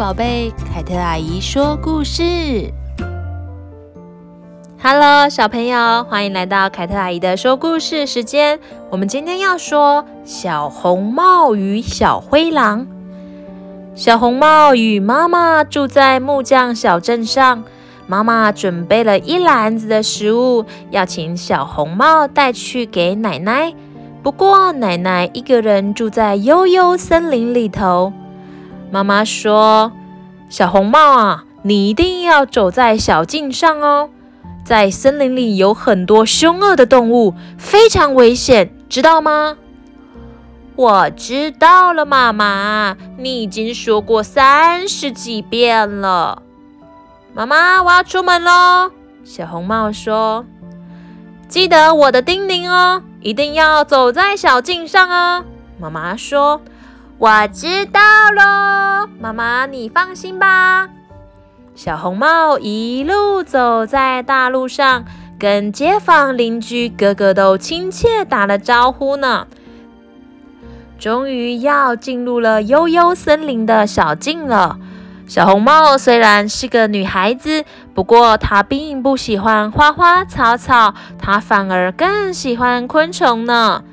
宝贝，凯特阿姨说故事。Hello，小朋友，欢迎来到凯特阿姨的说故事时间。我们今天要说小红帽与小灰狼。小红帽与妈妈住在木匠小镇上，妈妈准备了一篮子的食物，要请小红帽带去给奶奶。不过，奶奶一个人住在幽幽森林里头。妈妈说：“小红帽啊，你一定要走在小径上哦，在森林里有很多凶恶的动物，非常危险，知道吗？”“我知道了，妈妈，你已经说过三十几遍了。”“妈妈，我要出门喽。”小红帽说，“记得我的叮咛哦，一定要走在小径上哦。”妈妈说。我知道喽，妈妈，你放心吧。小红帽一路走在大路上，跟街坊邻居个个都亲切打了招呼呢。终于要进入了幽幽森林的小径了。小红帽虽然是个女孩子，不过她并不喜欢花花草草，她反而更喜欢昆虫呢。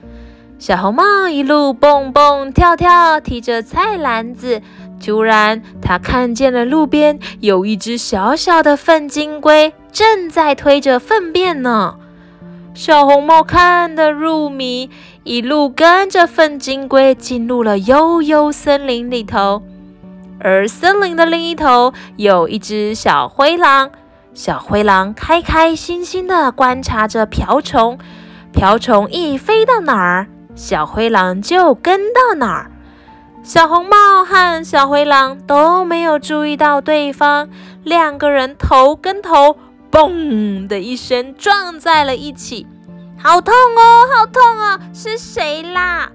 小红帽一路蹦蹦跳跳，提着菜篮子。突然，他看见了路边有一只小小的粪金龟，正在推着粪便呢。小红帽看得入迷，一路跟着粪金龟进入了幽幽森林里头。而森林的另一头有一只小灰狼，小灰狼开开心心地观察着瓢虫。瓢虫一飞到哪儿，小灰狼就跟到哪儿，小红帽和小灰狼都没有注意到对方，两个人头跟头“嘣”的一声撞在了一起，好痛哦，好痛哦！是谁啦？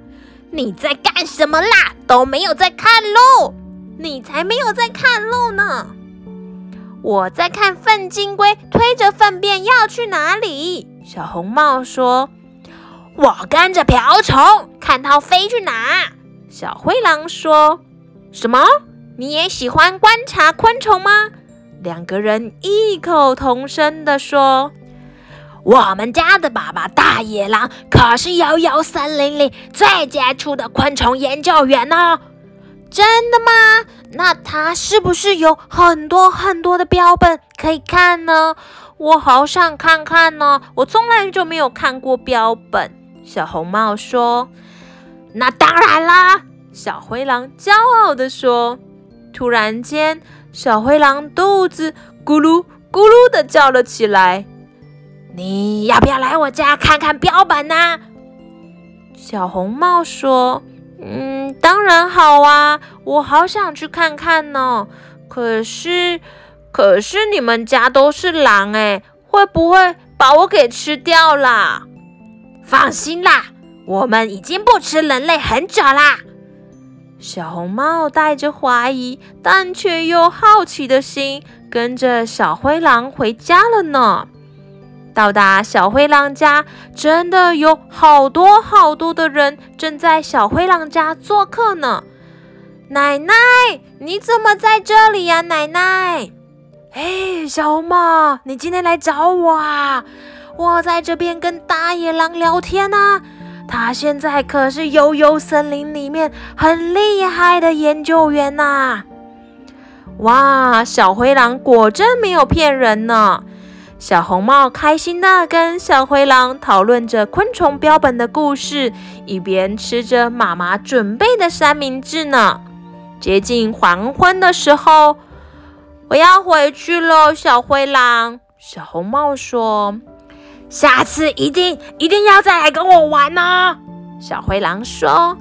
你在干什么啦？都没有在看路，你才没有在看路呢！我在看粪金龟推着粪便要去哪里？小红帽说。我跟着瓢虫，看它飞去哪。小灰狼说：“什么？你也喜欢观察昆虫吗？”两个人异口同声地说：“我们家的爸爸大野狼可是幽幽森林里最杰出的昆虫研究员呢。”真的吗？那他是不是有很多很多的标本可以看呢？我好想看看呢，我从来就没有看过标本。小红帽说：“那当然啦！”小灰狼骄傲地说。突然间，小灰狼肚子咕噜咕噜地叫了起来。“你要不要来我家看看标本呢？”小红帽说：“嗯，当然好啊，我好想去看看呢。可是，可是你们家都是狼诶，会不会把我给吃掉啦？”放心啦，我们已经不吃人类很久啦。小红帽带着怀疑但却又好奇的心，跟着小灰狼回家了呢。到达小灰狼家，真的有好多好多的人正在小灰狼家做客呢。奶奶，你怎么在这里呀？奶奶，哎，小红帽，你今天来找我啊？我在这边跟大野狼聊天呢，他现在可是悠悠森林里面很厉害的研究员呐！哇，小灰狼果真没有骗人呢！小红帽开心地跟小灰狼讨论着昆虫标本的故事，一边吃着妈妈准备的三明治呢。接近黄昏的时候，我要回去了，小灰狼。小红帽说。下次一定一定要再来跟我玩哦，小灰狼说。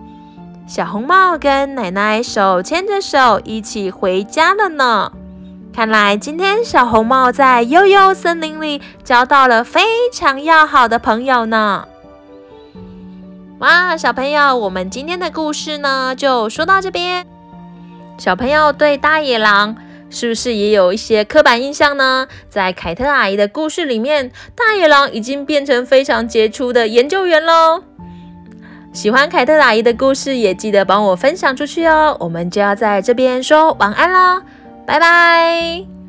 小红帽跟奶奶手牵着手一起回家了呢。看来今天小红帽在悠悠森林里交到了非常要好的朋友呢。哇，小朋友，我们今天的故事呢就说到这边。小朋友对大野狼。是不是也有一些刻板印象呢？在凯特阿姨的故事里面，大野狼已经变成非常杰出的研究员喽。喜欢凯特阿姨的故事，也记得帮我分享出去哦。我们就要在这边说晚安喽，拜拜。